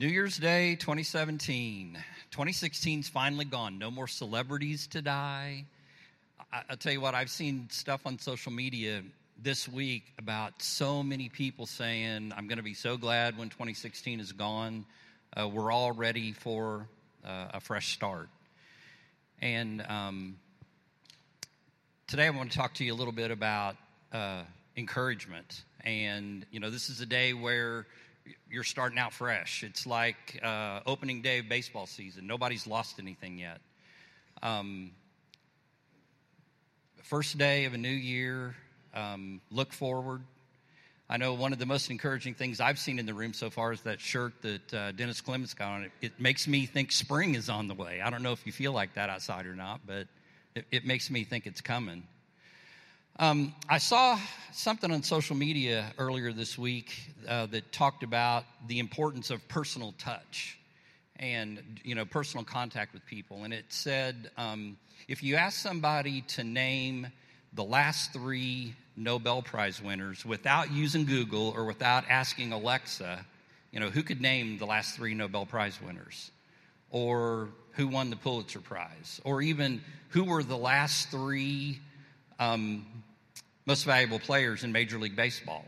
New Year's Day 2017. 2016's finally gone. No more celebrities to die. I, will tell you what, I've seen stuff on social media this week about so many people saying, I'm going to be so glad when 2016 is gone. Uh, we're all ready for uh, a fresh start. And um, today I want to talk to you a little bit about uh, encouragement. And, you know, this is a day where you're starting out fresh. It's like uh, opening day of baseball season. Nobody's lost anything yet. Um, first day of a new year, um, look forward. I know one of the most encouraging things I've seen in the room so far is that shirt that uh, Dennis Clements got on it. It makes me think spring is on the way. I don't know if you feel like that outside or not, but it, it makes me think it's coming. Um, I saw something on social media earlier this week uh, that talked about the importance of personal touch and you know personal contact with people, and it said um, if you ask somebody to name the last three Nobel Prize winners without using Google or without asking Alexa, you know who could name the last three Nobel Prize winners, or who won the Pulitzer Prize, or even who were the last three um, most valuable players in Major League Baseball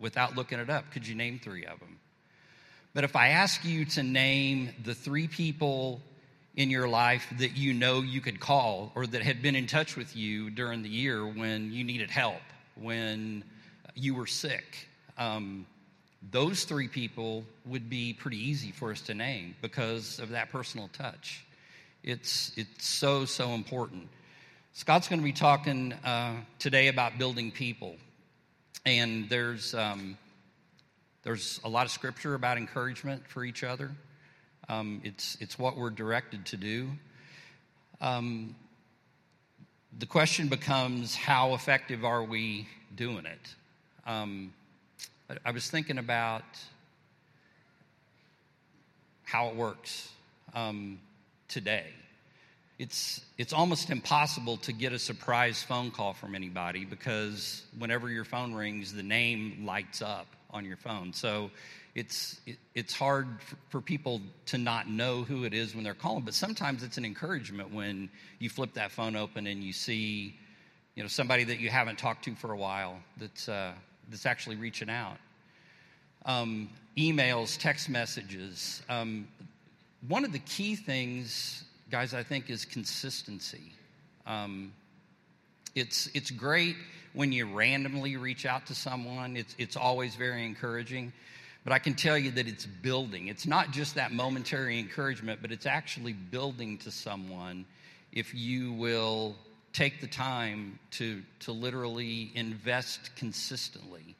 without looking it up. Could you name three of them? But if I ask you to name the three people in your life that you know you could call or that had been in touch with you during the year when you needed help, when you were sick, um, those three people would be pretty easy for us to name because of that personal touch. It's, it's so, so important. Scott's going to be talking uh, today about building people. And there's, um, there's a lot of scripture about encouragement for each other. Um, it's, it's what we're directed to do. Um, the question becomes how effective are we doing it? Um, I was thinking about how it works um, today it's it's almost impossible to get a surprise phone call from anybody because whenever your phone rings the name lights up on your phone. So it's it, it's hard for, people to not know who it is when they're calling but sometimes it's an encouragement when you flip that phone open and you see you know somebody that you haven't talked to for a while that's uh, that's actually reaching out. Um, emails text messages um, one of the key things guys, I think is consistency. Um, it's, it's great when you randomly reach out to someone, it's, it's always very encouraging. But I can tell you that it's building. It's not just that momentary encouragement, but it's actually building to someone if you will take the time to, to literally invest consistently.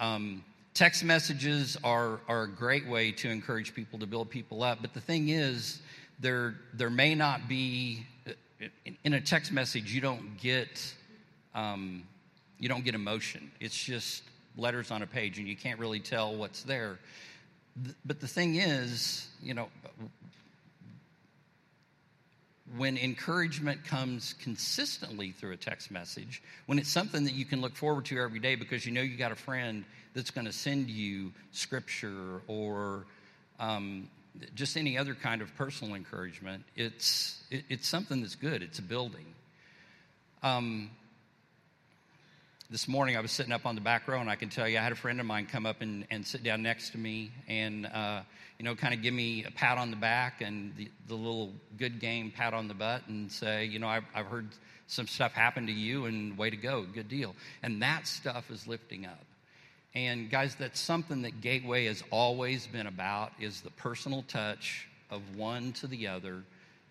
Um, text messages are, are a great way to encourage people to build people up. But the thing is, there, there may not be, in a text message, you don't get, um, you don't get emotion. It's just letters on a page and you can't really tell what's there. But the thing is, you know, when encouragement comes consistently through a text message, when it's something that you can look forward to every day because you know you got a friend that's going to send you scripture or um, just any other kind of personal encouragement, it's, it, it's something that's good. It's a building. Um, this morning I was sitting up on the back row, and I can tell you I had a friend of mine come up and, and sit down next to me and, uh, you know, kind of give me a pat on the back and the, the little good game pat on the butt and say, you know, I've, I've heard some stuff happen to you and way to go, good deal. And that stuff is lifting up. And guys, that's something that Gateway has always been about is the personal touch of one to the other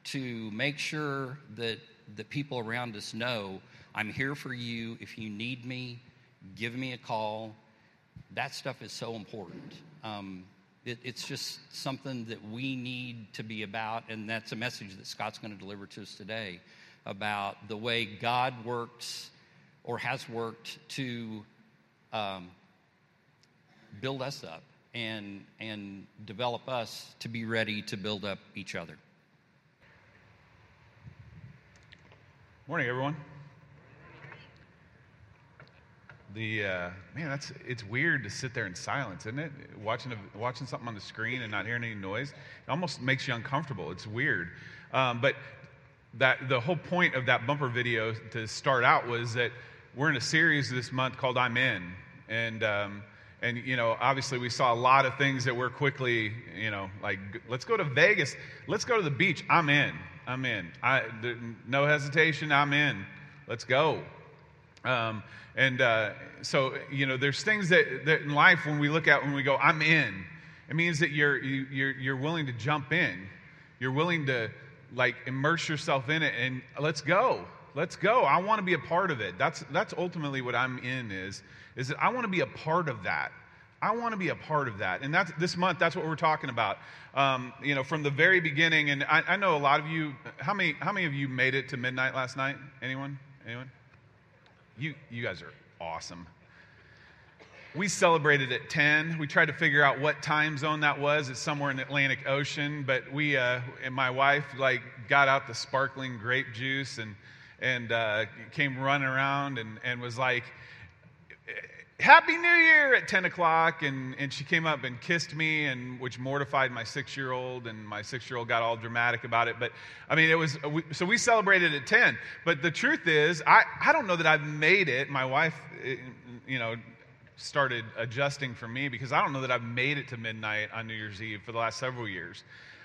to make sure that the people around us know I'm here for you. If you need me, give me a call. That stuff is so important. Um, it, it's just something that we need to be about, and that's a message that Scott's going to deliver to us today about the way God works or has worked to um, build us up and, and develop us to be ready to build up each other. Morning, everyone. the uh, man, that's it's weird to sit there in silence, isn't it? Watching a, watching something on the screen and not hearing any noise, it almost makes you uncomfortable. It's weird, um, but that the whole point of that bumper video to start out was that we're in a series this month called "I'm In," and um, and you know obviously we saw a lot of things that were quickly you know like let's go to Vegas, let's go to the beach. I'm in. I'm in. I, no hesitation. I'm in. Let's go. Um, and uh, so, you know, there's things that, that in life when we look at when we go, I'm in, it means that you're, you, you're, you're willing to jump in. You're willing to like immerse yourself in it and let's go. Let's go. I want to be a part of it. That's, that's ultimately what I'm in is, is that I want to be a part of that. I want to be a part of that. And that's, this month, that's what we're talking about. Um, you know, from the very beginning, and I, I know a lot of you, how many, how many of you made it to midnight last night? Anyone? Anyone? You, you guys are awesome. We celebrated at 10. We tried to figure out what time zone that was. It's somewhere in the Atlantic Ocean, but we uh, and my wife like got out the sparkling grape juice and and uh, came running around and, and was like, Happy New Year at 10 o'clock. And, and she came up and kissed me, and which mortified my six year old. And my six year old got all dramatic about it. But I mean, it was, so we celebrated at 10. But the truth is, I, I don't know that I've made it. My wife, eh, you know, started adjusting for me because I don't know that I've made it to midnight on New Year's Eve for the last several years.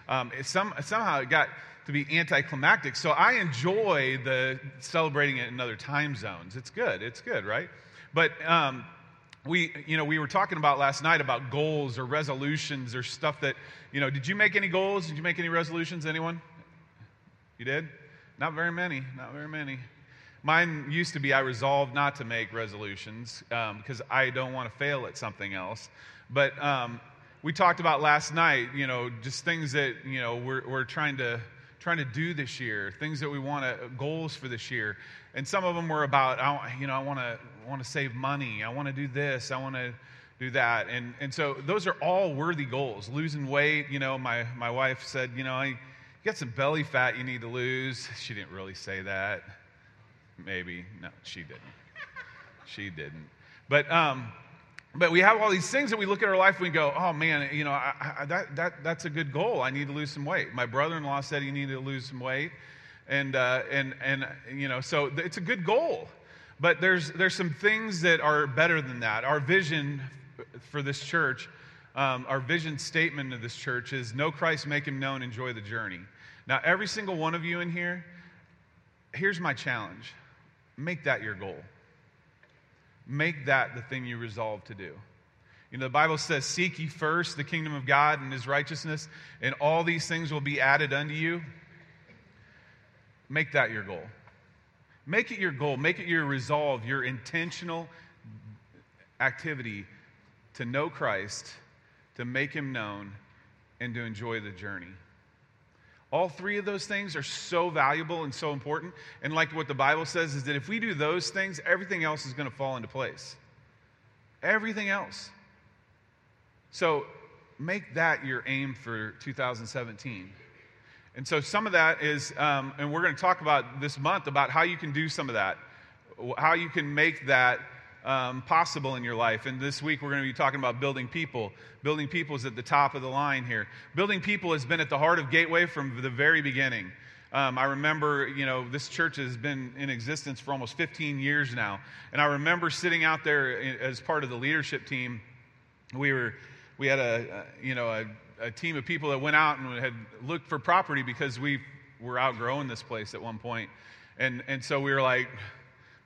Um, it some, somehow it got to be anticlimactic. So I enjoy the celebrating it in other time zones. It's good. It's good, right? But um, we you know we were talking about last night about goals or resolutions or stuff that you know did you make any goals? Did you make any resolutions anyone? You did? Not very many not very many. Mine used to be i resolved not to make resolutions um, because i don't want to fail at something else. But um, we talked about last night you know just things that you know we're, we're trying to trying to do this year things that we want to goals for this year and some of them were about I, you know i want to want to save money. I want to do this. I want to do that. And, and so those are all worthy goals. Losing weight, you know, my, my wife said, you know, I, you got some belly fat you need to lose. She didn't really say that. Maybe. No, she didn't. She didn't. But, um, but we have all these things that we look at our life and we go, oh man, you know, I, I, that, that, that's a good goal. I need to lose some weight. My brother in law said he needed to lose some weight. And, uh, and, and, you know, so it's a good goal. But there's, there's some things that are better than that. Our vision for this church, um, our vision statement of this church is know Christ, make him known, enjoy the journey. Now, every single one of you in here, here's my challenge make that your goal. Make that the thing you resolve to do. You know, the Bible says, Seek ye first the kingdom of God and his righteousness, and all these things will be added unto you. Make that your goal. Make it your goal, make it your resolve, your intentional activity to know Christ, to make him known, and to enjoy the journey. All three of those things are so valuable and so important. And like what the Bible says is that if we do those things, everything else is going to fall into place. Everything else. So make that your aim for 2017. And so some of that is, um, and we're going to talk about this month about how you can do some of that, how you can make that um, possible in your life. And this week we're going to be talking about building people. Building people is at the top of the line here. Building people has been at the heart of Gateway from the very beginning. Um, I remember, you know, this church has been in existence for almost 15 years now. And I remember sitting out there as part of the leadership team. We were, we had a, you know, a a team of people that went out and had looked for property because we were outgrowing this place at one point. And, and so we were like,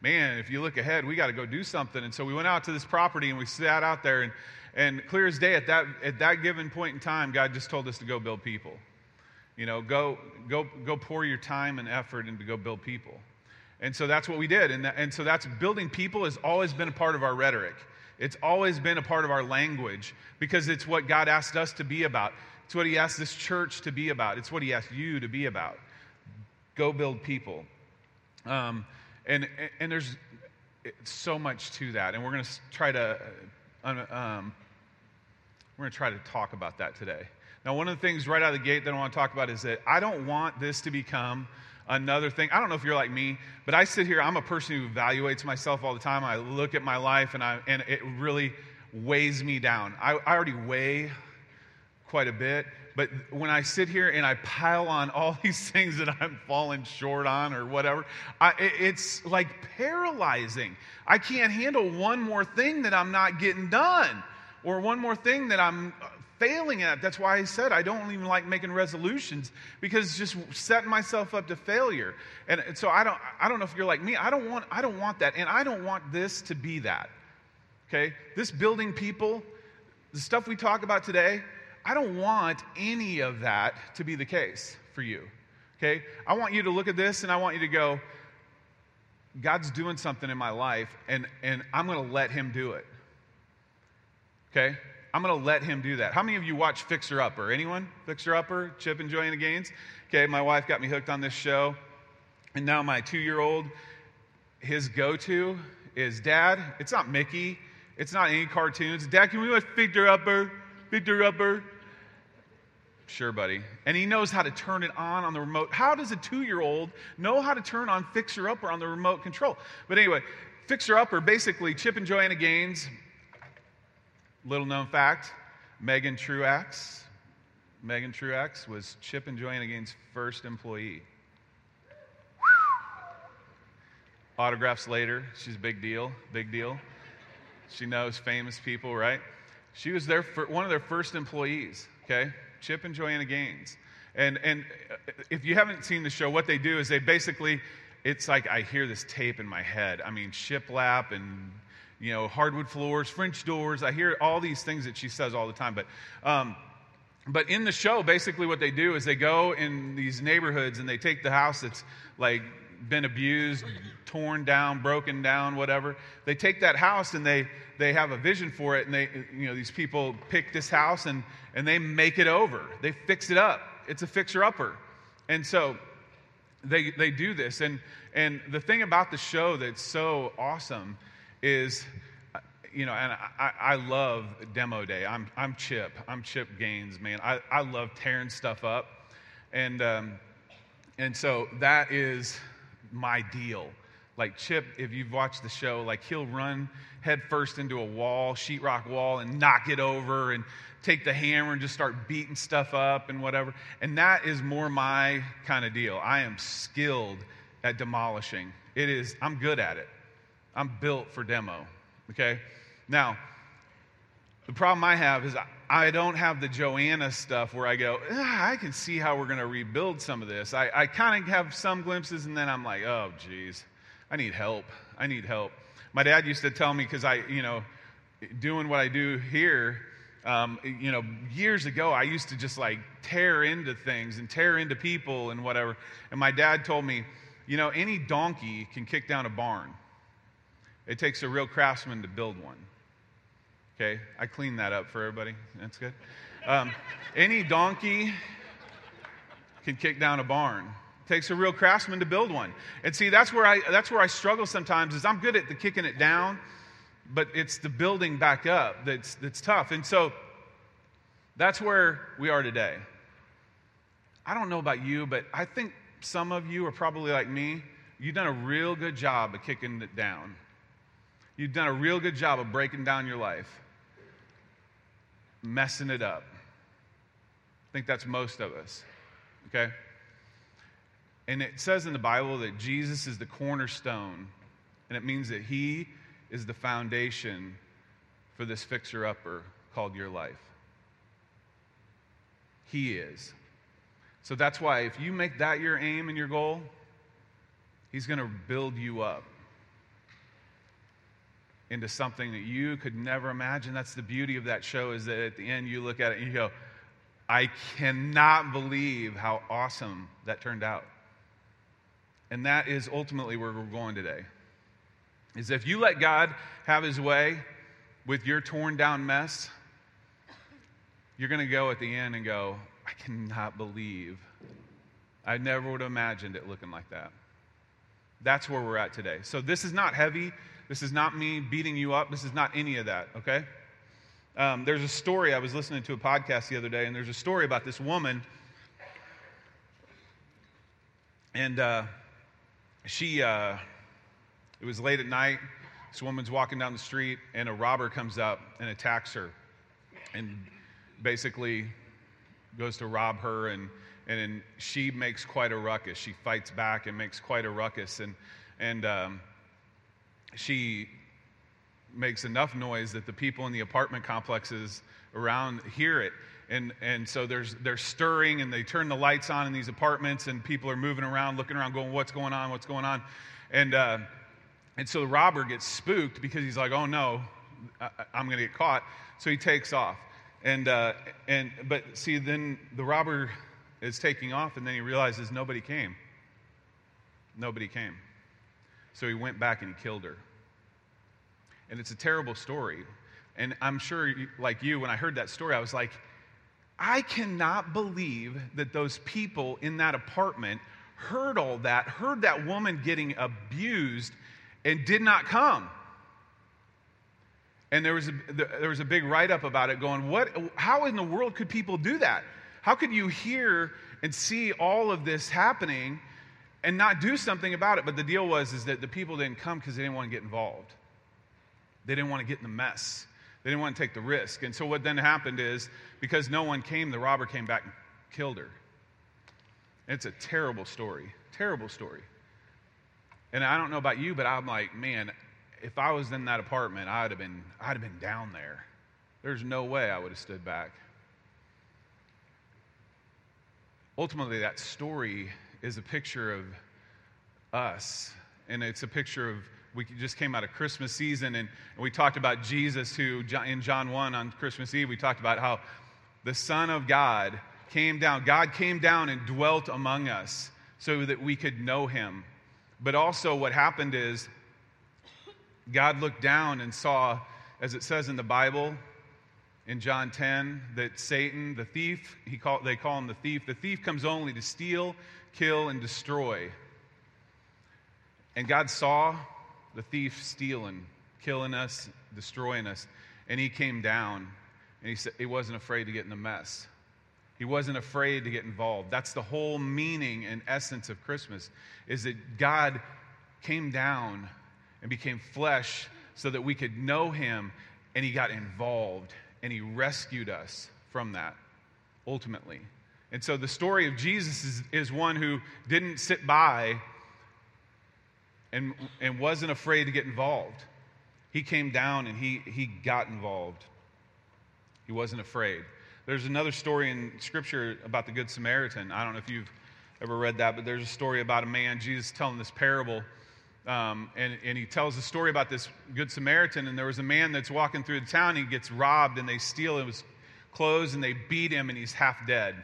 man, if you look ahead, we got to go do something. And so we went out to this property and we sat out there. And, and clear as day, at that, at that given point in time, God just told us to go build people. You know, go, go, go pour your time and effort into go build people. And so that's what we did. And, that, and so that's building people has always been a part of our rhetoric. It's always been a part of our language because it's what God asked us to be about. It's what He asked this church to be about. It's what He asked you to be about. Go build people. Um, and, and there's so much to that. And we're going to try to. Uh, um, we're going to try to talk about that today. Now, one of the things right out of the gate that I want to talk about is that I don't want this to become another thing. I don't know if you're like me, but I sit here, I'm a person who evaluates myself all the time. I look at my life and, I, and it really weighs me down. I, I already weigh quite a bit, but when I sit here and I pile on all these things that I'm falling short on or whatever, I, it's like paralyzing. I can't handle one more thing that I'm not getting done or one more thing that I'm uh, failing at. That's why I said I don't even like making resolutions because it's just setting myself up to failure. And so I don't I don't know if you're like me. I don't want I don't want that and I don't want this to be that. Okay? This building people, the stuff we talk about today, I don't want any of that to be the case for you. Okay? I want you to look at this and I want you to go God's doing something in my life and and I'm going to let him do it. Okay? I'm going to let him do that. How many of you watch Fixer Upper? Anyone? Fixer Upper? Chip and Joanna Gaines? Okay, my wife got me hooked on this show. And now my two year old, his go to is Dad, it's not Mickey, it's not any cartoons. Dad, can we watch Fixer Upper? Fixer Upper? Sure, buddy. And he knows how to turn it on on the remote. How does a two year old know how to turn on Fixer Upper on the remote control? But anyway, Fixer Upper, basically, Chip and Joanna Gaines Little known fact Megan Truax. Megan Truax was Chip and Joanna Gaines' first employee. Autographs later. She's a big deal, big deal. She knows famous people, right? She was there for one of their first employees, okay? Chip and Joanna Gaines. And, and if you haven't seen the show, what they do is they basically, it's like I hear this tape in my head. I mean, shiplap and you know, hardwood floors, French doors. I hear all these things that she says all the time. But, um, but in the show, basically what they do is they go in these neighborhoods and they take the house that's like been abused, torn down, broken down, whatever. They take that house and they, they have a vision for it. And they, you know, these people pick this house and, and they make it over. They fix it up. It's a fixer upper. And so they, they do this. And, and the thing about the show that's so awesome is, you know, and I, I love demo day. I'm, I'm Chip. I'm Chip Gaines, man. I, I love tearing stuff up. And, um, and so that is my deal. Like Chip, if you've watched the show, like he'll run headfirst into a wall, sheetrock wall, and knock it over and take the hammer and just start beating stuff up and whatever. And that is more my kind of deal. I am skilled at demolishing. It is, I'm good at it. I'm built for demo. Okay? Now, the problem I have is I don't have the Joanna stuff where I go, ah, I can see how we're going to rebuild some of this. I, I kind of have some glimpses, and then I'm like, oh, geez, I need help. I need help. My dad used to tell me, because I, you know, doing what I do here, um, you know, years ago, I used to just like tear into things and tear into people and whatever. And my dad told me, you know, any donkey can kick down a barn. It takes a real craftsman to build one. Okay, I cleaned that up for everybody. That's good. Um, any donkey can kick down a barn. Takes a real craftsman to build one. And see, that's where I that's where I struggle sometimes. Is I'm good at the kicking it down, but it's the building back up that's that's tough. And so that's where we are today. I don't know about you, but I think some of you are probably like me. You've done a real good job of kicking it down. You've done a real good job of breaking down your life, messing it up. I think that's most of us, okay? And it says in the Bible that Jesus is the cornerstone, and it means that He is the foundation for this fixer upper called your life. He is. So that's why if you make that your aim and your goal, He's going to build you up into something that you could never imagine. That's the beauty of that show is that at the end you look at it and you go, I cannot believe how awesome that turned out. And that is ultimately where we're going today. Is if you let God have his way with your torn down mess, you're going to go at the end and go, I cannot believe. I never would have imagined it looking like that. That's where we're at today. So this is not heavy. This is not me beating you up. This is not any of that, okay? Um, there's a story, I was listening to a podcast the other day, and there's a story about this woman. and uh, she, uh, it was late at night. This woman's walking down the street, and a robber comes up and attacks her, and basically goes to rob her, and and she makes quite a ruckus. She fights back and makes quite a ruckus, and and um, she makes enough noise that the people in the apartment complexes around hear it. And, and so there's, they're stirring and they turn the lights on in these apartments and people are moving around, looking around, going, What's going on? What's going on? And, uh, and so the robber gets spooked because he's like, Oh no, I, am going to get caught. So he takes off. And, uh, and, but see, then the robber is taking off and then he realizes nobody came. Nobody came. So he went back and killed her. And it's a terrible story. And I'm sure, like you, when I heard that story, I was like, I cannot believe that those people in that apartment heard all that, heard that woman getting abused, and did not come. And there was a, there was a big write up about it going, what, how in the world could people do that? How could you hear and see all of this happening and not do something about it? But the deal was is that the people didn't come because they didn't want to get involved. They didn't want to get in the mess. They didn't want to take the risk. And so what then happened is because no one came, the robber came back and killed her. It's a terrible story. Terrible story. And I don't know about you, but I'm like, man, if I was in that apartment, I'd have been, I'd have been down there. There's no way I would have stood back. Ultimately, that story is a picture of us, and it's a picture of we just came out of Christmas season and we talked about Jesus, who in John 1 on Christmas Eve, we talked about how the Son of God came down. God came down and dwelt among us so that we could know him. But also, what happened is God looked down and saw, as it says in the Bible, in John 10 that Satan, the thief, he call, they call him the thief, the thief comes only to steal, kill, and destroy. And God saw the thief stealing, killing us, destroying us. And he came down and he said he wasn't afraid to get in the mess. He wasn't afraid to get involved. That's the whole meaning and essence of Christmas is that God came down and became flesh so that we could know him and he got involved and he rescued us from that ultimately. And so the story of Jesus is, is one who didn't sit by and, and wasn't afraid to get involved. He came down and he, he got involved. He wasn't afraid. There's another story in Scripture about the Good Samaritan. I don't know if you've ever read that, but there's a story about a man, Jesus telling this parable. Um, and, and he tells a story about this Good Samaritan. And there was a man that's walking through the town. He gets robbed, and they steal his clothes, and they beat him, and he's half dead.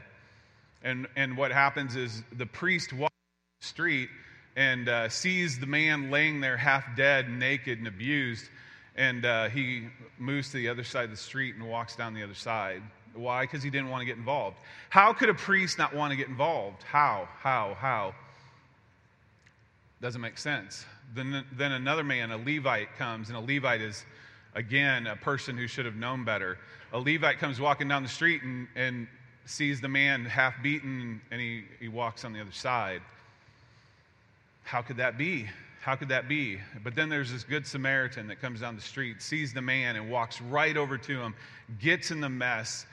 And, and what happens is the priest walks the street and uh, sees the man laying there half dead, naked, and abused. And uh, he moves to the other side of the street and walks down the other side. Why? Because he didn't want to get involved. How could a priest not want to get involved? How? How? How? Doesn't make sense. Then, then another man, a Levite, comes, and a Levite is, again, a person who should have known better. A Levite comes walking down the street and, and sees the man half beaten, and he, he walks on the other side. How could that be? How could that be? But then there's this good Samaritan that comes down the street, sees the man, and walks right over to him, gets in the mess,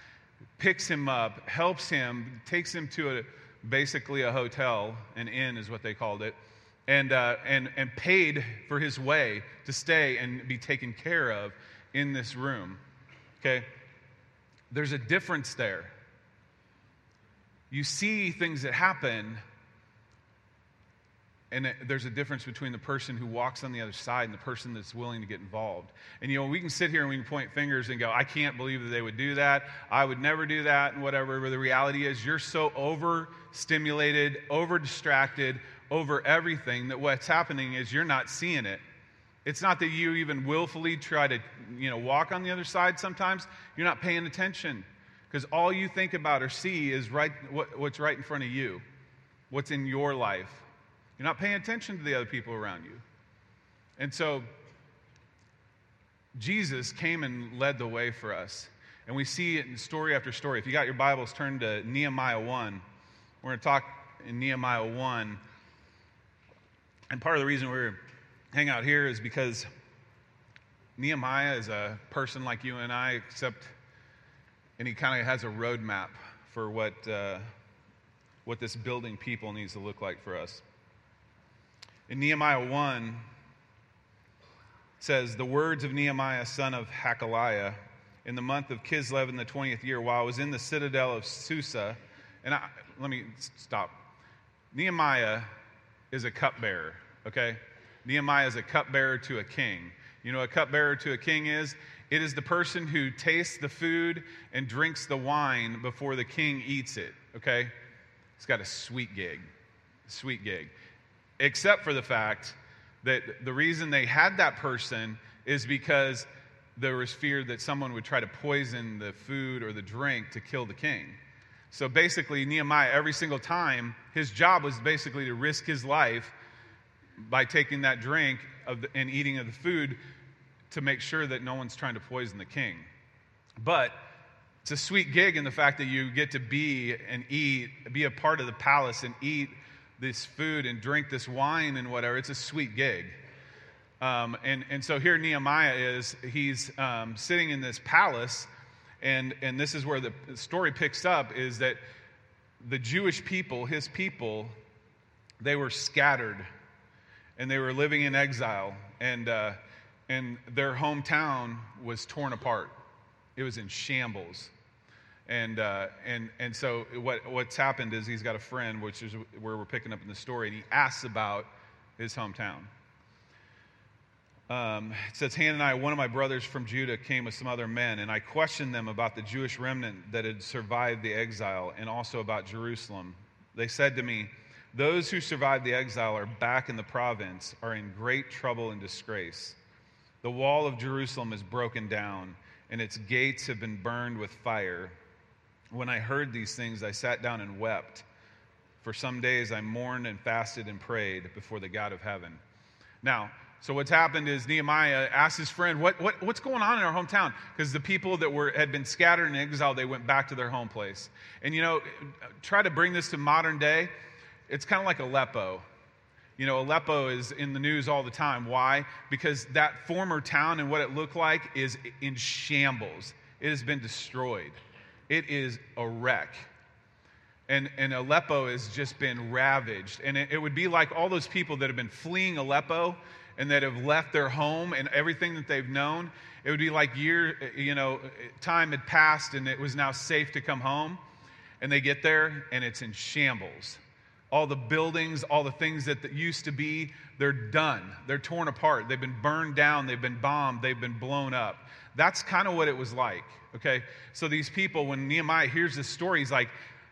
picks him up, helps him, takes him to a, basically a hotel, an inn is what they called it, and, uh, and, and paid for his way to stay and be taken care of in this room. Okay? There's a difference there. You see things that happen and there's a difference between the person who walks on the other side and the person that's willing to get involved. And you know, we can sit here and we can point fingers and go, I can't believe that they would do that. I would never do that, and whatever. But the reality is, you're so overstimulated, over distracted, over everything that what's happening is you're not seeing it. It's not that you even willfully try to, you know, walk on the other side sometimes. You're not paying attention because all you think about or see is right, what, what's right in front of you, what's in your life you're not paying attention to the other people around you. And so, Jesus came and led the way for us. And we see it in story after story. If you got your Bibles, turn to Nehemiah 1. We're going to talk in Nehemiah 1 And part of the reason we're hang out here is because Nehemiah is a person like you and I, except, and he kind of has a roadmap for what, uh, what this building people needs to look like for us. In Nehemiah 1, says, The words of Nehemiah, son of Hakaliah, in the month of Kislev in the 20th year, while I was in the citadel of Susa, and I, let me stop. Nehemiah is a cupbearer, okay? Nehemiah is a cupbearer to a king. You know what a cupbearer to a king is? It is the person who tastes the food and drinks the wine before the king eats it, okay? It's got a sweet gig. Sweet gig. Except for the fact that the reason they had that person is because there was fear that someone would try to poison the food or the drink to kill the king. So basically, Nehemiah, every single time, his job was basically to risk his life by taking that drink the, and eating of the food to make sure that no one's trying to poison the king. But it's a sweet gig in the fact that you get to be and eat, be a part of the palace and eat this food and drink this wine and whatever. It's a sweet gig. Um, and, and so here Nehemiah is, he's um, sitting in this palace, and, and this is where the story picks up is that the Jewish people, his people, they were scattered and they were living in exile, and, uh, and their hometown was torn apart. It was in shambles. And, uh, and, and so what, what's happened is he's got a friend, which is where we're picking up in the story, and he asks about his hometown. Um, it says, "Hanani, one of my brothers from Judah, came with some other men, and I questioned them about the Jewish remnant that had survived the exile and also about Jerusalem. They said to me, Those who survived the exile are back in the province, are in great trouble and disgrace. The wall of Jerusalem is broken down, and its gates have been burned with fire. When I heard these things, I sat down and wept. For some days I mourned and fasted and prayed before the God of heaven. Now, so what's happened is Nehemiah asked his friend, what, what, what's going on in our hometown? Because the people that were, had been scattered in exile, they went back to their home place. And you know, try to bring this to modern day. It's kind of like Aleppo. You know, Aleppo is in the news all the time. Why? Because that former town and what it looked like is in shambles. It has been destroyed. It is a wreck. And, and Aleppo has just been ravaged. And it, it would be like all those people that have been fleeing Aleppo and that have left their home and everything that they've known. It would be like year, you know, time had passed and it was now safe to come home. And they get there and it's in shambles. All the buildings, all the things that used to be, they're done. They're torn apart. They've been burned down. They've been bombed. They've been blown up. That's kind of what it was like. Okay? So these people, when Nehemiah hears this story, he's like,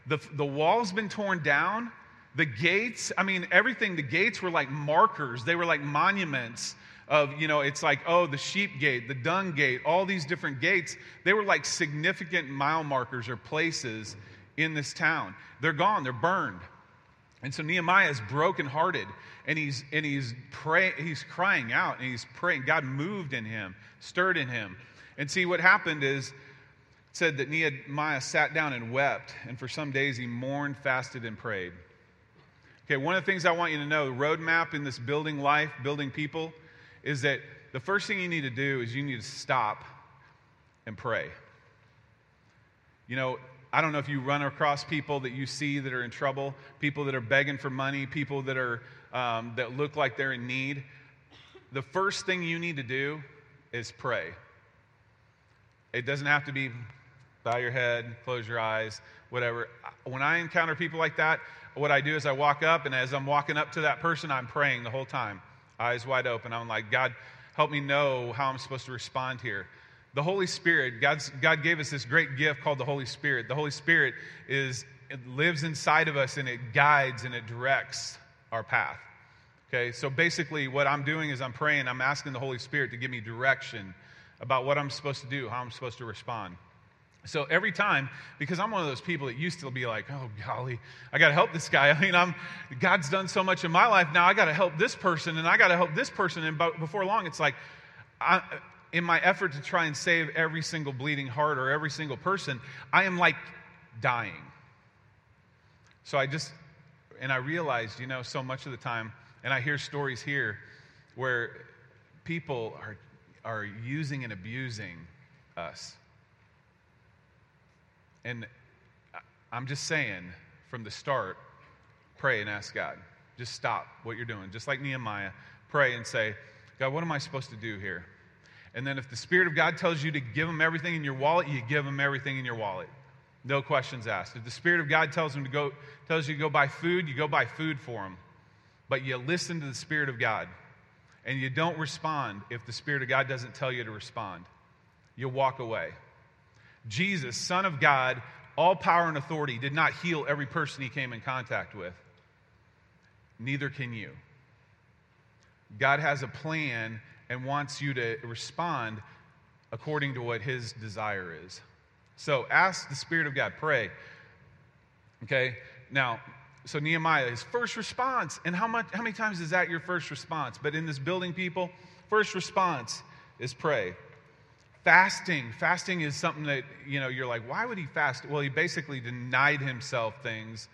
the, the wall's been torn down. The gates, I mean, everything, the gates were like markers, they were like monuments of, you know, it's like, oh, the sheep gate, the dung gate, all these different gates. They were like significant mile markers or places in this town. They're gone, they're burned. And so Nehemiah is brokenhearted and he's and he's praying, he's crying out and he's praying. God moved in him, stirred in him. And see what happened is said that Nehemiah sat down and wept, and for some days he mourned, fasted, and prayed. Okay, one of the things I want you to know, the roadmap in this building life, building people, is that the first thing you need to do is you need to stop and pray. You know, I don't know if you run across people that you see that are in trouble, people that are begging for money, people that are um, that look like they're in need. The first thing you need to do is pray. It doesn't have to be bow your head, close your eyes, whatever. When I encounter people like that, what I do is I walk up, and as I'm walking up to that person, I'm praying the whole time, eyes wide open. I'm like, God, help me know how I'm supposed to respond here. The Holy Spirit, God's, God gave us this great gift called the Holy Spirit. The Holy Spirit is it lives inside of us and it guides and it directs our path. Okay, so basically, what I'm doing is I'm praying, I'm asking the Holy Spirit to give me direction about what I'm supposed to do, how I'm supposed to respond. So every time, because I'm one of those people that used to be like, oh golly, I got to help this guy. I mean, I'm God's done so much in my life. Now I got to help this person, and I got to help this person. And before long, it's like, I, in my effort to try and save every single bleeding heart or every single person, I am like dying. So I just, and I realized, you know, so much of the time, And I hear stories here where people are, are using and abusing us. And I'm just saying, from the start, pray and ask God. Just stop what you're doing. Just like Nehemiah, pray and say, God, what am I supposed to do here? And then if the Spirit of God tells you to give them everything in your wallet, you give them everything in your wallet. No questions asked. If the Spirit of God tells them to go, tells you to go buy food, you go buy food for them. But you listen to the Spirit of God. And you don't respond if the Spirit of God doesn't tell you to respond. You walk away. Jesus, Son of God, all power and authority, did not heal every person he came in contact with. Neither can you. God has a plan and wants you to respond according to what his desire is. So ask the Spirit of God, pray. Okay? Now, so Nehemiah, his first response, and how much how many times is that your first response? But in this building, people, first response is pray. Fasting. Fasting is something that, you know, you're like, why would he fast? Well, he basically denied himself things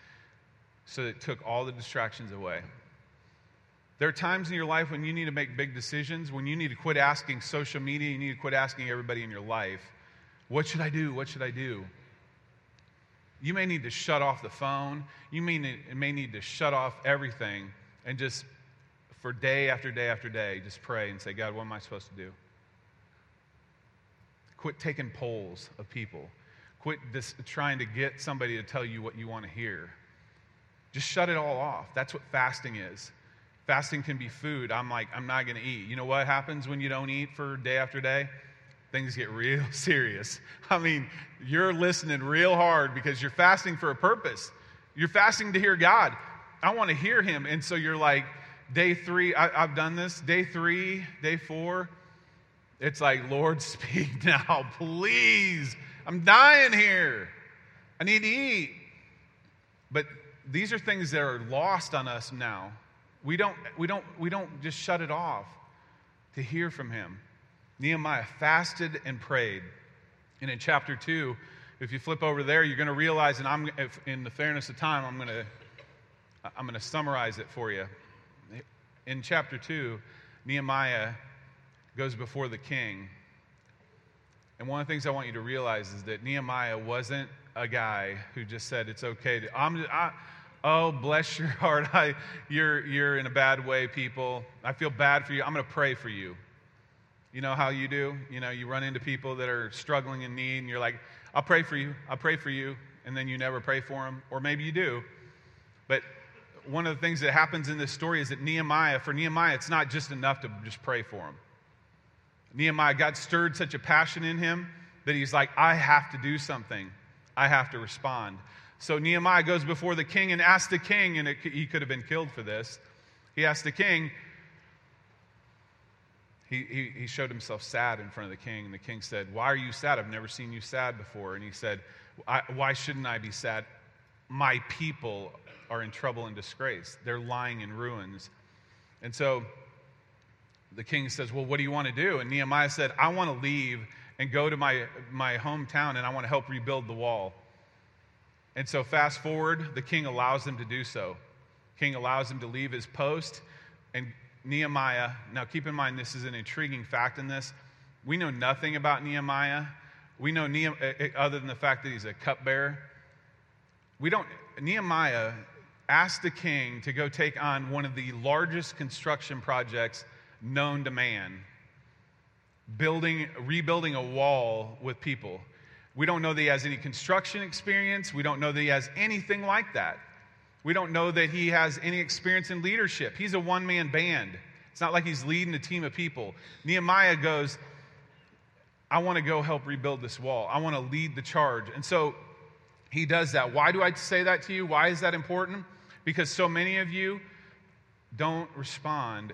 so it took all the distractions away. There are times in your life when you need to make big decisions, when you need to quit asking social media, you need to quit asking everybody in your life, what should I do? What should I do? You may need to shut off the phone. You may need, may need to shut off everything and just, for day after day after day, just pray and say, God, what am I supposed to do? Quit taking polls of people. Quit just trying to get somebody to tell you what you want to hear. Just shut it all off. That's what fasting is. Fasting can be food. I'm like, I'm not going to eat. You know what happens when you don't eat for day after day? Things get real serious. I mean, you're listening real hard because you're fasting for a purpose. You're fasting to hear God. I want to hear Him. And so you're like, day three, I, have done this. Day three, day four, it's like, Lord, speak now, please. I'm dying here. I need to eat. But these are things that are lost on us now we don't, we, don't, we don't just shut it off to hear from him. Nehemiah fasted and prayed. And in chapter 2, if you flip over there, you're going to realize, and I'm, if, in the fairness of time, I'm going to, I'm going to summarize it for you. In chapter 2, Nehemiah goes before the king. And one of the things I want you to realize is that Nehemiah wasn't a guy who just said, It's okay to, I'm, I, Oh, bless your heart. I, you're, you're in a bad way, people. I feel bad for you. I'm going to pray for you. You know how you do? You know, you run into people that are struggling in need, and you're like, I'll pray for you. I'll pray for you. And then you never pray for them. Or maybe you do. But one of the things that happens in this story is that Nehemiah, for Nehemiah, it's not just enough to just pray for him. Nehemiah, God stirred such a passion in him that he's like, I have to do something. I have to respond. So Nehemiah goes before the king and asks the king, and it, he could have been killed for this. He asked the king, he, he, he, showed himself sad in front of the king, and the king said, Why are you sad? I've never seen you sad before. And he said, Why shouldn't I be sad? My people are in trouble and disgrace. They're lying in ruins. And so the king says, Well, what do you want to do? And Nehemiah said, I want to leave and go to my, my hometown, and I want to help rebuild the wall. And so, fast forward, the king allows them to do so. King allows him to leave his post. And Nehemiah, now keep in mind, this is an intriguing fact in this. We know nothing about Nehemiah. We know Nehemiah, eh, other than the fact that he's a cupbearer. We don't, Nehemiah asked the king to go take on one of the largest construction projects known to man building, rebuilding a wall with people. We don't know that he has any construction experience. We don't know that he has anything like that. We don't know that he has any experience in leadership. He's a one man band. It's not like he's leading a team of people. Nehemiah goes, I want to go help rebuild this wall. I want to lead the charge. And so he does that. Why do I say that to you? Why is that important? Because so many of you don't respond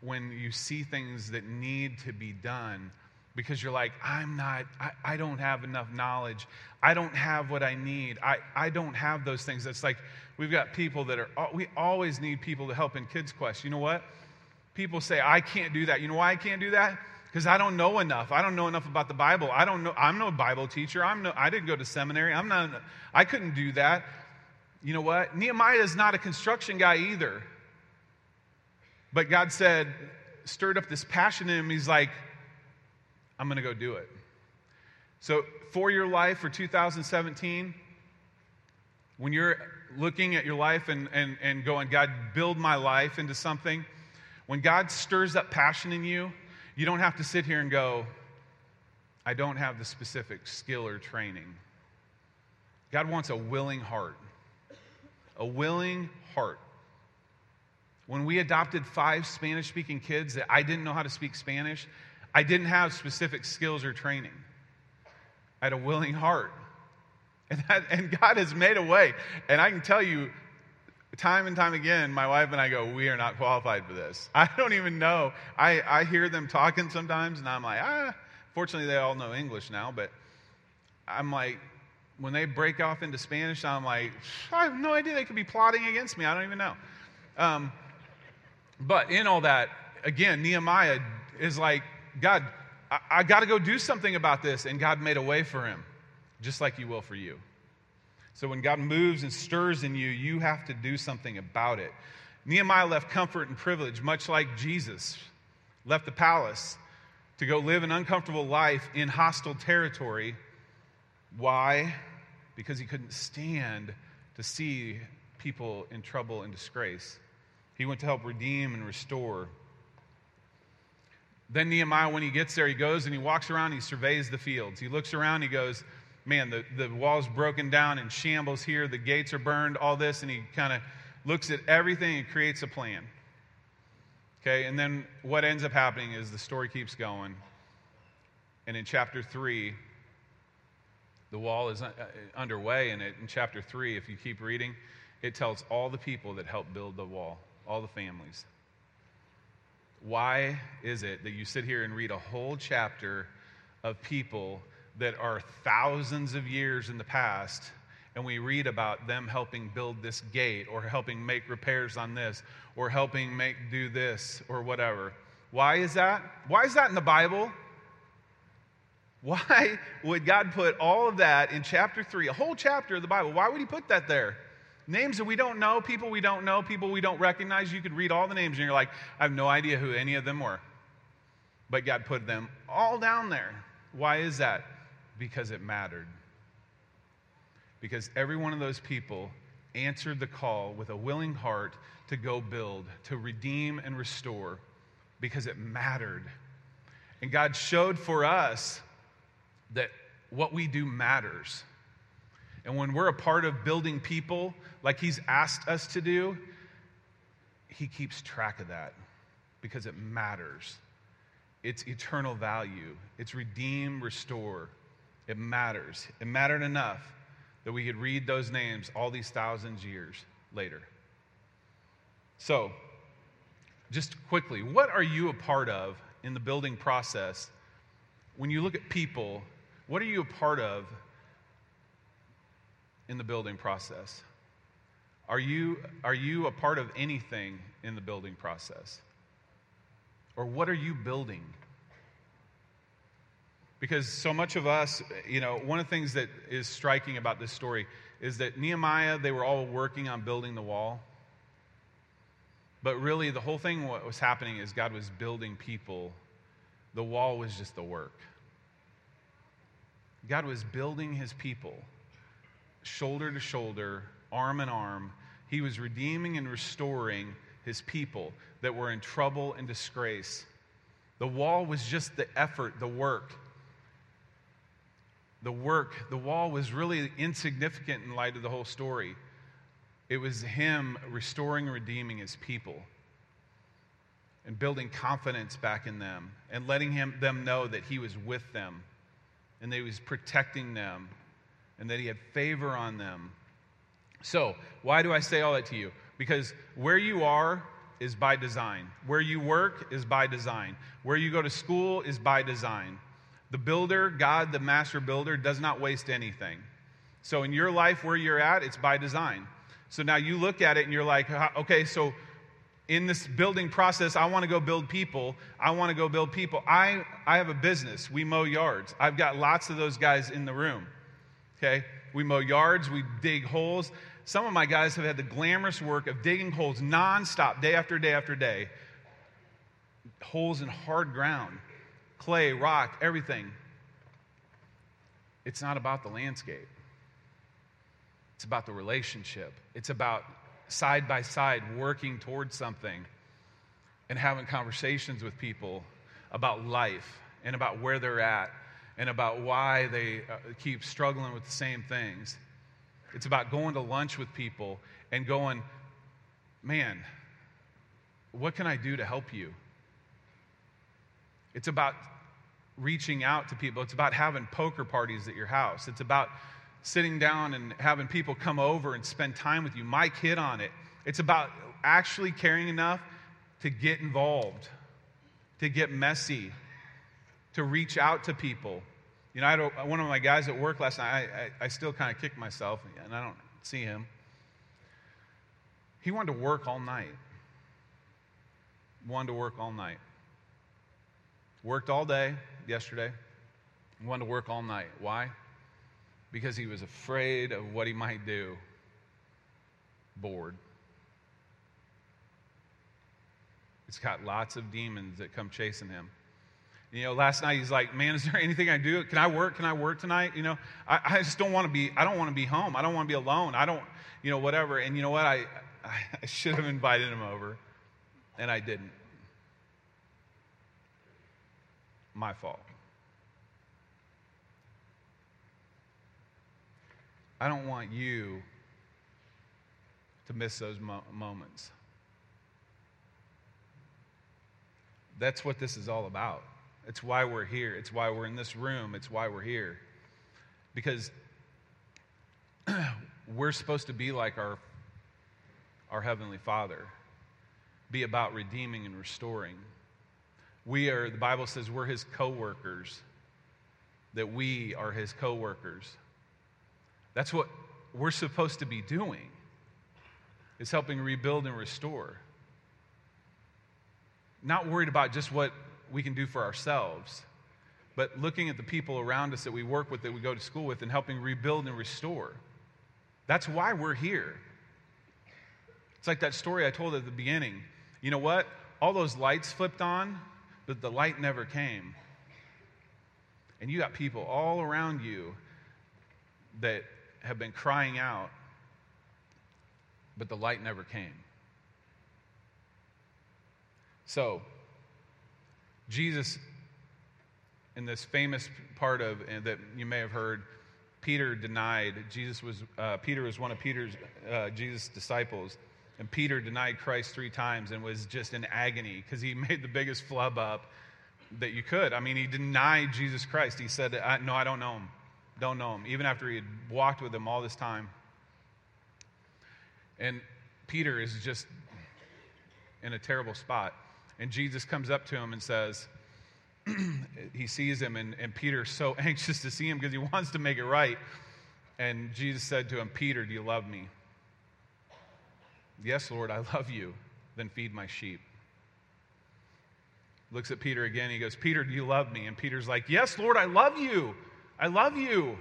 when you see things that need to be done because you're like, I'm not, I, I, don't have enough knowledge. I don't have what I need. I, I don't have those things. It's like we've got people that are, we always need people to help in Kids Quest. You know what? People say, I can't do that. You know why I can't do that? Because I don't know enough. I don't know enough about the Bible. I don't know, I'm no Bible teacher. I'm no, I didn't go to seminary. I'm not, I couldn't do that. You know what? Nehemiah is not a construction guy either. But God said, stirred up this passion in him. He's like, I'm going to go do it. So, for your life for 2017, when you're looking at your life and, and, and going, God, build my life into something, when God stirs up passion in you, you don't have to sit here and go, I don't have the specific skill or training. God wants a willing heart. A willing heart. When we adopted five Spanish speaking kids that I didn't know how to speak Spanish, I didn't have specific skills or training. I had a willing heart. And, that, and God has made a way. And I can tell you, time and time again, my wife and I go, We are not qualified for this. I don't even know. I, I hear them talking sometimes, and I'm like, Ah, fortunately, they all know English now, but I'm like, when they break off into Spanish, I'm like, I have no idea. They could be plotting against me. I don't even know. Um, but in all that, again, Nehemiah is like, God, I, I got to go do something about this. And God made a way for him, just like you will for you. So when God moves and stirs in you, you have to do something about it. Nehemiah left comfort and privilege, much like Jesus left the palace to go live an uncomfortable life in hostile territory. Why? Because he couldn't stand to see people in trouble and disgrace. He went to help redeem and restore. Then Nehemiah, when he gets there, he goes and he walks around, he surveys the fields. He looks around, he goes, Man, the, the wall's broken down in shambles here, the gates are burned, all this, and he kind of looks at everything and creates a plan. Okay, and then what ends up happening is the story keeps going. And in chapter 3, the wall is uh, underway, and in chapter 3, if you keep reading, it tells all the people that helped build the wall, all the families. Why is it that you sit here and read a whole chapter of people that are thousands of years in the past, and we read about them helping build this gate, or helping make repairs on this, or helping make do this, or whatever? Why is that? Why is that in the Bible? Why would God put all of that in chapter 3, a whole chapter of the Bible? Why would He put that there? Names that we don't know, people we don't know, people we don't recognize. You could read all the names and you're like, I have no idea who any of them were. But God put them all down there. Why is that? Because it mattered. Because every one of those people answered the call with a willing heart to go build, to redeem and restore, because it mattered. And God showed for us that what we do matters. And when we're a part of building people like He's asked us to do, He keeps track of that because it matters. It's eternal value, it's redeem, restore. It matters. It mattered enough that we could read those names all these thousands years later. So, just quickly, what are you a part of in the building process? When you look at people, what are you a part of in the building process? Are you, are you a part of anything in the building process? Or what are you building? Because so much of us, you know, one of the things that is striking about this story is that Nehemiah, they were all working on building the wall. But really, the whole thing, what was happening is God was building people. The wall was just the work. God was building his people shoulder to shoulder, arm in arm. He was redeeming and restoring his people that were in trouble and disgrace. The wall was just the effort, the work. The work, the wall was really insignificant in light of the whole story. It was him restoring and redeeming his people and building confidence back in them and letting him, them know that he was with them and that he was protecting them and that he had favor on them. So, why do I say all that to you? Because where you are is by design. Where you work is by design. Where you go to school is by design. The builder, God, the master builder, does not waste anything. So, in your life, where you're at, it's by design. So now you look at it and you're like, okay, so in this building process, I want to go build people. I want to go build people. I, I have a business. We mow yards. I've got lots of those guys in the room. Okay? We mow yards, we dig holes. Some of my guys have had the glamorous work of digging holes nonstop, day after day after day, holes in hard ground, clay, rock, everything. It's not about the landscape. It's about the relationship. It's about side by side working towards something and having conversations with people about life and about where they're at and about why they uh, keep struggling with the same things. It's about going to lunch with people and going, man, what can I do to help you? It's about reaching out to people. It's about having poker parties at your house. It's about sitting down and having people come over and spend time with you. My kid on it. It's about actually caring enough to get involved, to get messy, to reach out to people. You know, I had a, one of my guys at work last night, I, I, I still kind of kicked myself, and I don't see him. He wanted to work all night. Wanted to work all night. Worked all day yesterday. Wanted to work all night. Why? Because he was afraid of what he might do. Bored. He's got lots of demons that come chasing him. You know, last night he's like, "Man, is there anything I do? Can I work? Can I work tonight? You know, I, I just don't want to be. I don't want to be home. I don't want to be alone. I don't, you know, whatever." And you know what? I, I should have invited him over, and I didn't. My fault. I don't want you to miss those mo- moments. That's what this is all about. It's why we're here. It's why we're in this room. It's why we're here. Because we're supposed to be like our, our Heavenly Father, be about redeeming and restoring. We are, the Bible says, we're His co workers, that we are His co workers. That's what we're supposed to be doing, is helping rebuild and restore. Not worried about just what we can do for ourselves, but looking at the people around us that we work with, that we go to school with, and helping rebuild and restore. That's why we're here. It's like that story I told at the beginning. You know what? All those lights flipped on, but the light never came. And you got people all around you that have been crying out, but the light never came. So, Jesus, in this famous part of that you may have heard, Peter denied. Jesus was uh, Peter was one of Peter's uh, Jesus' disciples, and Peter denied Christ three times and was just in agony because he made the biggest flub up that you could. I mean, he denied Jesus Christ. He said, "No, I don't know him. Don't know him." Even after he had walked with him all this time, and Peter is just in a terrible spot. And Jesus comes up to him and says, he sees him, and, and Peter's so anxious to see him because he wants to make it right. And Jesus said to him, Peter, do you love me? Yes, Lord, I love you. Then feed my sheep. Looks at Peter again. He goes, Peter, do you love me? And Peter's like, Yes, Lord, I love you. I love you.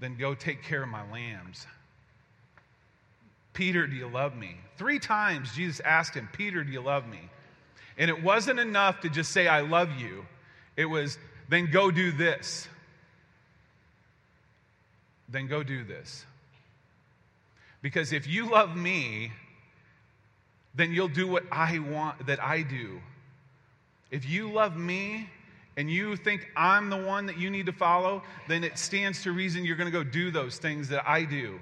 Then go take care of my lambs. Peter, do you love me? Three times Jesus asked him, Peter, do you love me? And it wasn't enough to just say, I love you. It was, then go do this. Then go do this. Because if you love me, then you'll do what I want that I do. If you love me and you think I'm the one that you need to follow, then it stands to reason you're going to go do those things that I do.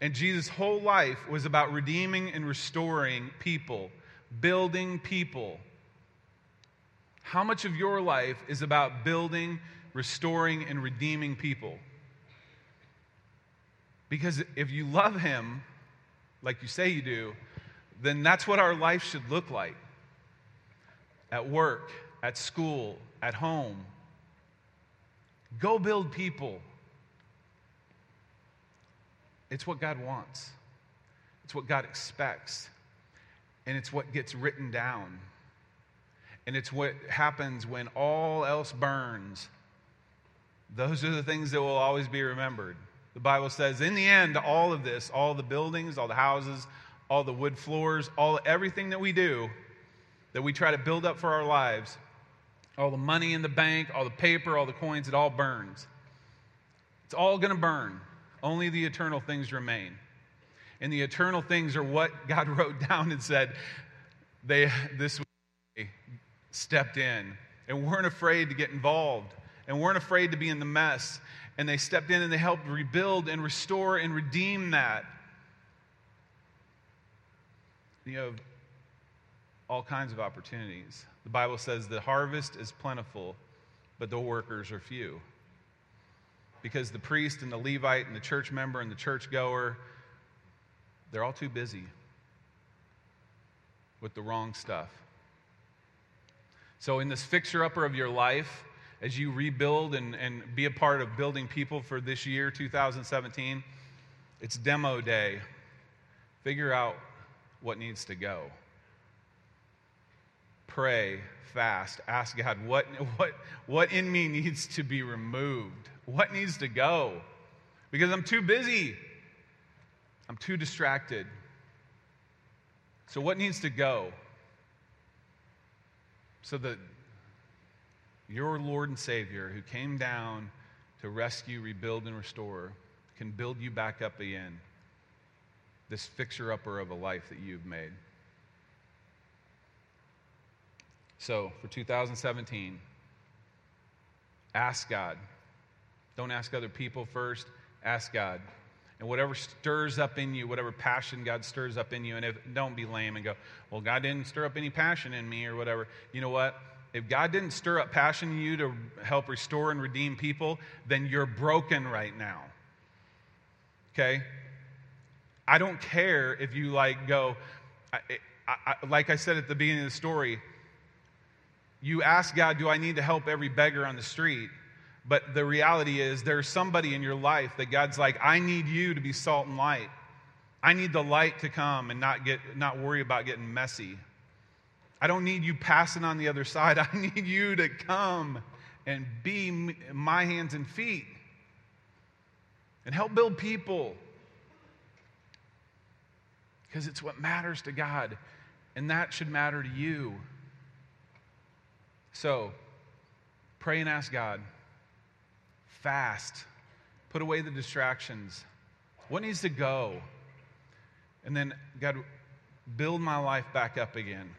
And Jesus' whole life was about redeeming and restoring people building people. How much of your life is about building, restoring, and redeeming people? Because if you love Him, like you say you do, then that's what our life should look like at work, at school, at home. Go build people. It's what God wants, it's what God expects and it's what gets written down. And it's what happens when all else burns. Those are the things that will always be remembered. The Bible says, in the end, all of this, all the buildings, all the houses, all the wood floors, all everything that we do, that we try to build up for our lives, all the money in the bank, all the paper, all the coins, it all burns. It's all going to burn. Only the eternal things remain. And the eternal things are what God wrote down and said they this stepped in and weren't afraid to get involved and weren't afraid to be in the mess. And they stepped in and they helped rebuild and restore and redeem that. You have all kinds of opportunities. The Bible says the harvest is plentiful, but the workers are few. Because the priest and the Levite and the church member and the church goer, they're all too busy with the wrong stuff. So, in this fixer upper of your life, as you rebuild and, and be a part of building people for this year, 2017, it's demo day. Figure out what needs to go. Pray, fast, ask God, what, what, what in me needs to be removed? What needs to go? Because I'm too busy. I'm too distracted. So, what needs to go? So that your Lord and Savior, who came down to rescue, rebuild, and restore, can build you back up again, this fixer upper of a life that you've made. So, for 2017, ask God. Don't ask other people first, ask God. And whatever stirs up in you, whatever passion God stirs up in you, and if, don't be lame and go, well, God didn't stir up any passion in me or whatever. You know what? If God didn't stir up passion in you to help restore and redeem people, then you're broken right now. Okay? I don't care if you like go, I, I, like I said at the beginning of the story, you ask God, do I need to help every beggar on the street? But the reality is, there's somebody in your life that God's like, I need you to be salt and light. I need the light to come and not, get, not worry about getting messy. I don't need you passing on the other side. I need you to come and be my hands and feet and help build people. Because it's what matters to God, and that should matter to you. So, pray and ask God. Fast. Put away the distractions. What needs to go? And then, God, build my life back up again.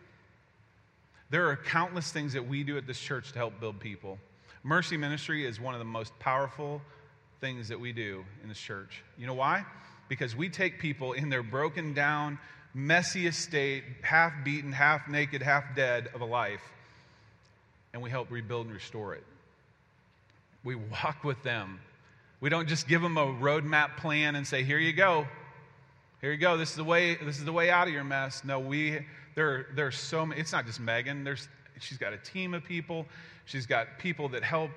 There are countless things that we do at this church to help build people. Mercy ministry is one of the most powerful things that we do in this church. You know why? Because we take people in their broken down, messy state, half beaten, half naked, half dead of a life, and we help rebuild and restore it. We walk with them. We don't just give them a roadmap plan and say, "Here you go, here you go. This is the way. This is the way out of your mess." No, we there. There's so many. It's not just Megan. There's she's got a team of people. She's got people that help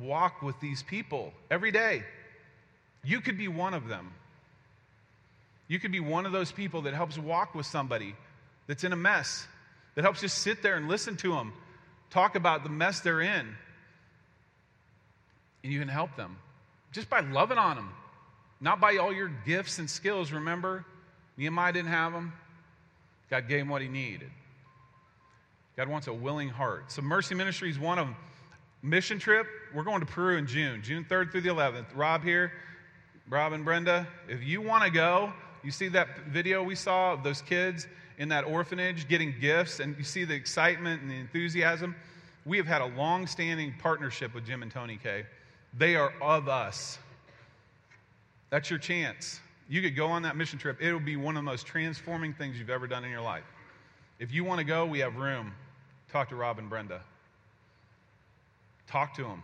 walk with these people every day. You could be one of them. You could be one of those people that helps walk with somebody that's in a mess, that helps just sit there and listen to them talk about the mess they're in. And you can help them just by loving on them, not by all your gifts and skills. Remember, Nehemiah didn't have them, God gave him what he needed. God wants a willing heart. So, Mercy Ministry is one of them. Mission trip, we're going to Peru in June, June 3rd through the 11th. Rob here, Rob and Brenda, if you want to go, you see that video we saw of those kids in that orphanage getting gifts, and you see the excitement and the enthusiasm. We have had a long standing partnership with Jim and Tony K. They are of us. That's your chance. You could go on that mission trip. It'll be one of the most transforming things you've ever done in your life. If you want to go, we have room. Talk to Rob and Brenda. Talk to them.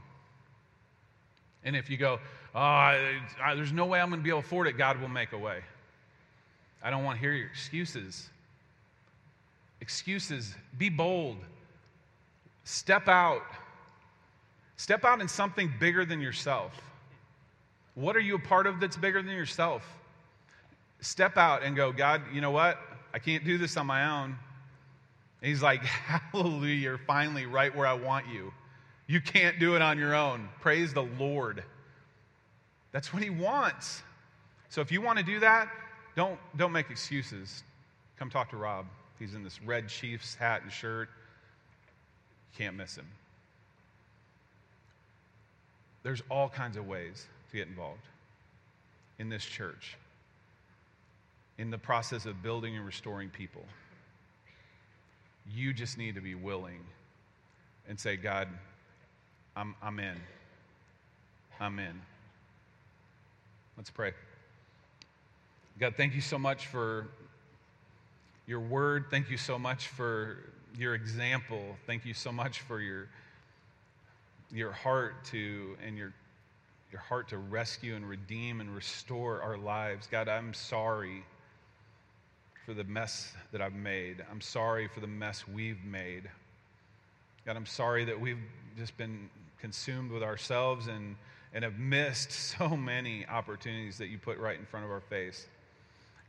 And if you go, oh, there's no way I'm going to be able to afford it, God will make a way. I don't want to hear your excuses. Excuses. Be bold. Step out. Step out in something bigger than yourself. What are you a part of that's bigger than yourself? Step out and go, God, you know what? I can't do this on my own. And he's like, Hallelujah, you're finally right where I want you. You can't do it on your own. Praise the Lord. That's what he wants. So if you want to do that, don't, don't make excuses. Come talk to Rob. He's in this red Chiefs hat and shirt. Can't miss him. There's all kinds of ways to get involved in this church, in the process of building and restoring people. You just need to be willing and say, God, I'm, I'm in. I'm in. Let's pray. God, thank you so much for your word. Thank you so much for your example. Thank you so much for your, your heart to and your, your heart to rescue and redeem and restore our lives. God, I'm sorry for the mess that I've made. I'm sorry for the mess we've made. God, I'm sorry that we've just been consumed with ourselves and, and have missed so many opportunities that you put right in front of our face.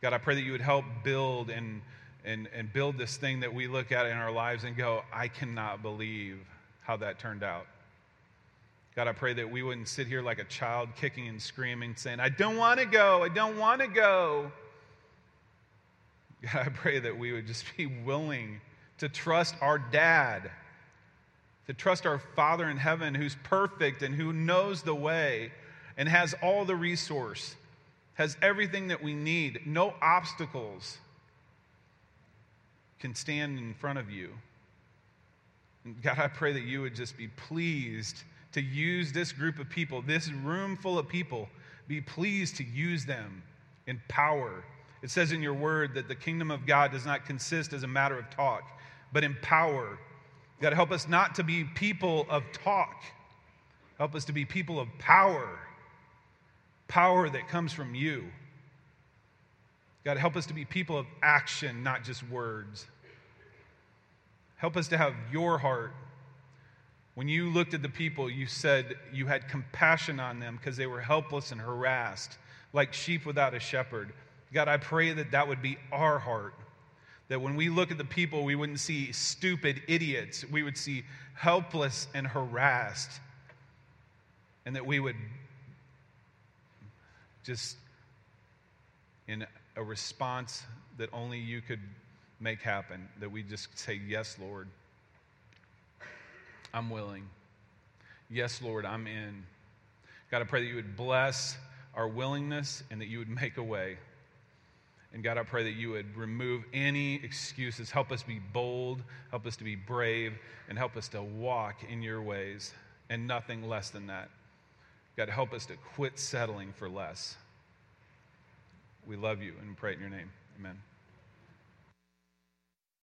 God, I pray that you would help build and, and, and build this thing that we look at in our lives and go, I cannot believe how that turned out. God, I pray that we wouldn't sit here like a child kicking and screaming, saying, I don't want to go, I don't want to go. God, I pray that we would just be willing to trust our dad, to trust our Father in heaven who's perfect and who knows the way and has all the resource has everything that we need. No obstacles can stand in front of you. God, I pray that you would just be pleased to use this group of people, this room full of people, be pleased to use them in power. It says in your word that the kingdom of God does not consist as a matter of talk, but in power. God, help us not to be people of talk. Help us to be people of power power that comes from you. God, help us to be people of action, not just words. Help us to have your heart. When you looked at the people, you said you had compassion on them because they were helpless and harassed, like sheep without a shepherd. God, I pray that that would be our heart. That when we look at the people, we wouldn't see stupid idiots. We would see helpless and harassed. And that we would just in a response that only you could make happen, that we just say, Yes, Lord, I'm willing. Yes, Lord, I'm in. God, I pray that you would bless our willingness and that you would make a way. And God, I pray that you would remove any excuses. Help us be bold, help us to be brave, and help us to walk in your ways and nothing less than that. God, help us to quit settling for less. We love you and pray in your name. Amen.